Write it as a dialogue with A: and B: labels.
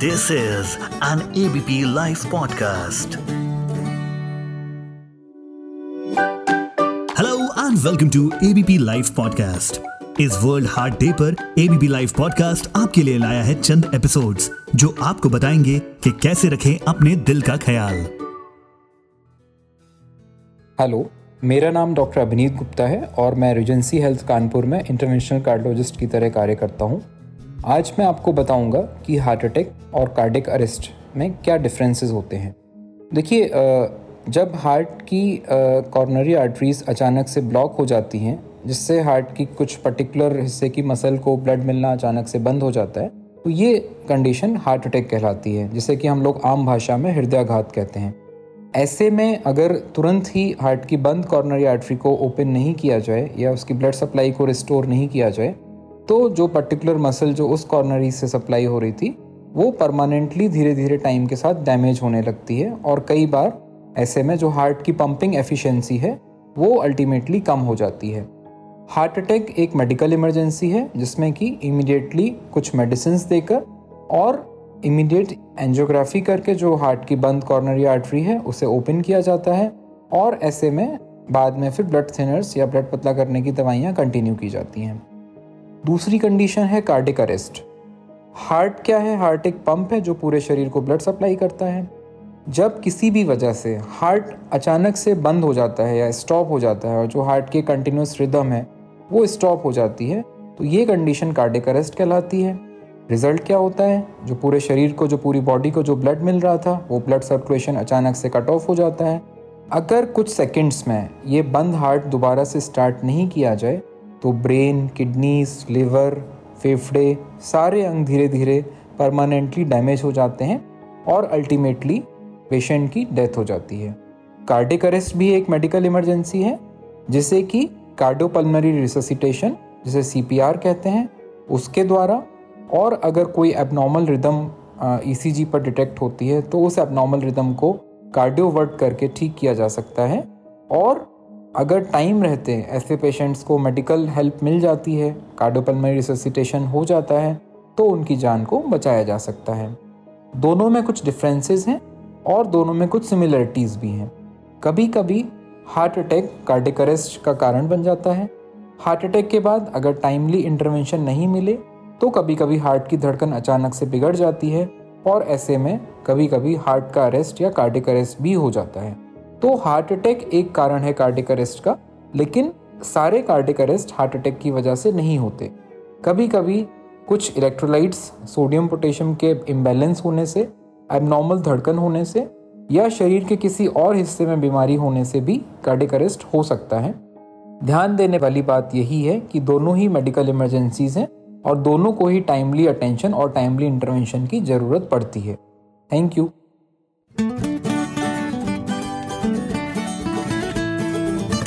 A: This is an ABP Life podcast. Hello and welcome to ABP Life podcast. इस world heart day पर ABP live podcast आपके लिए लाया है चंद episodes जो आपको बताएँगे कि कैसे रखें अपने दिल का ख्याल
B: हेलो मेरा नाम डॉक्टर अभिनीत गुप्ता है और मैं रिजेंसी हेल्थ कानपुर में इंटरनेशनल कार्डियोलॉजिस्ट की तरह कार्य करता हूँ आज मैं आपको बताऊँगा कि हार्ट अटैक और कार्डिक अरेस्ट में क्या डिफरेंसेस होते हैं। देखिए जब हार्ट की कॉर्नरी आर्टरीज अचानक से ब्लॉक हो जाती हैं, जिससे हार्ट की कुछ पर्टिकुलर हिस्से की मसल को ब्लड मिलना अचानक से बंद हो जाता है तो ये कंडीशन हार्ट अटैक कहलाती है, जिसे कि हम लोग आम भाषा में हृदयाघात कहते हैं। ऐसे में अगर तुरंत ही हार्ट की बंद कॉर्नरी आर्टरी को ओपन नहीं किया जाए या उसकी ब्लड सप्लाई को रिस्टोर नहीं किया जाए तो जो पर्टिकुलर मसल जो उस कॉर्नरी से सप्लाई हो रही थी, वो परमानेंटली धीरे धीरे टाइम के साथ डैमेज होने लगती है और कई बार ऐसे में जो हार्ट की पंपिंग एफिशिएंसी है, वो अल्टीमेटली कम हो जाती है। हार्ट अटैक एक मेडिकल इमरजेंसी है, जिसमें कि इमिडिएटली कुछ मेडिसिन देकर और इमिडिएट एंजियोग्राफी करके जो हार्ट की बंद कॉर्नरी आर्टरी है, उसे ओपन किया जाता है और ऐसे में बाद में फिर ब्लड थिनर्स या ब्लड पतला करने की दवाइयाँ कंटिन्यू की जाती हैं। दूसरी कंडीशन है कार्डिक अरेस्ट हार्ट क्या है? हार्ट एक पंप है जो पूरे शरीर को ब्लड सप्लाई करता है। जब किसी भी वजह से हार्ट अचानक से बंद हो जाता है या स्टॉप हो जाता है और जो हार्ट के कंटिन्यूस रिदम है, वो स्टॉप हो जाती है तो ये कंडीशन कार्डिक अरेस्ट कहलाती है। रिज़ल्ट क्या होता है? जो पूरे शरीर को, जो पूरी बॉडी को जो ब्लड मिल रहा था, वो ब्लड सर्कुलेशन अचानक से कट ऑफ़ हो जाता है। अगर कुछ सेकंड्स में ये बंद हार्ट दोबारा से स्टार्ट नहीं किया जाए तो ब्रेन किडनीज लिवर फेफड़े सारे अंग धीरे धीरे परमानेंटली डैमेज हो जाते हैं और अल्टीमेटली पेशेंट की डेथ हो जाती है। कार्डिक अरेस्ट भी एक मेडिकल इमरजेंसी है, जिसे कि कार्डियोपल्मरी रिससिटेशन जिसे सीपीआर कहते हैं, उसके द्वारा और अगर कोई एबनॉर्मल रिदम ईसीजी पर डिटेक्ट होती है तो उस एबनॉर्मल रिदम को कार्डियोवर्ट करके ठीक किया जा सकता है और अगर टाइम रहते, ऐसे पेशेंट्स को मेडिकल हेल्प मिल जाती है कार्डोपल्मरी रिससिटेशन हो जाता है तो उनकी जान को बचाया जा सकता है। दोनों में कुछ डिफरेंसेस हैं और दोनों में कुछ सिमिलरिटीज़ भी हैं। कभी कभी हार्ट अटैक कार्डिक अरेस्ट का कारण बन जाता है। हार्ट अटैक के बाद अगर टाइमली इंटरवेंशन नहीं मिले तो कभी कभी हार्ट की धड़कन अचानक से बिगड़ जाती है और ऐसे में कभी कभी हार्ट का अरेस्ट या कार्डिक अरेस्ट भी हो जाता है। तो हार्ट अटैक एक कारण है कार्डिक अरेस्ट का, लेकिन सारे कार्डिक अरेस्ट हार्ट अटैक की वजह से नहीं होते। कभी कभी कुछ इलेक्ट्रोलाइट्स सोडियम पोटेशियम के इम्बेलेंस होने से एबनॉर्मल धड़कन होने से, या शरीर के किसी और हिस्से में बीमारी होने से भी कार्डिक अरेस्ट हो सकता है। ध्यान देने वाली बात यही है कि दोनों ही मेडिकल इमरजेंसीज हैं और दोनों को ही टाइमली अटेंशन और टाइमली इंटरवेंशन की ज़रूरत पड़ती है। Thank you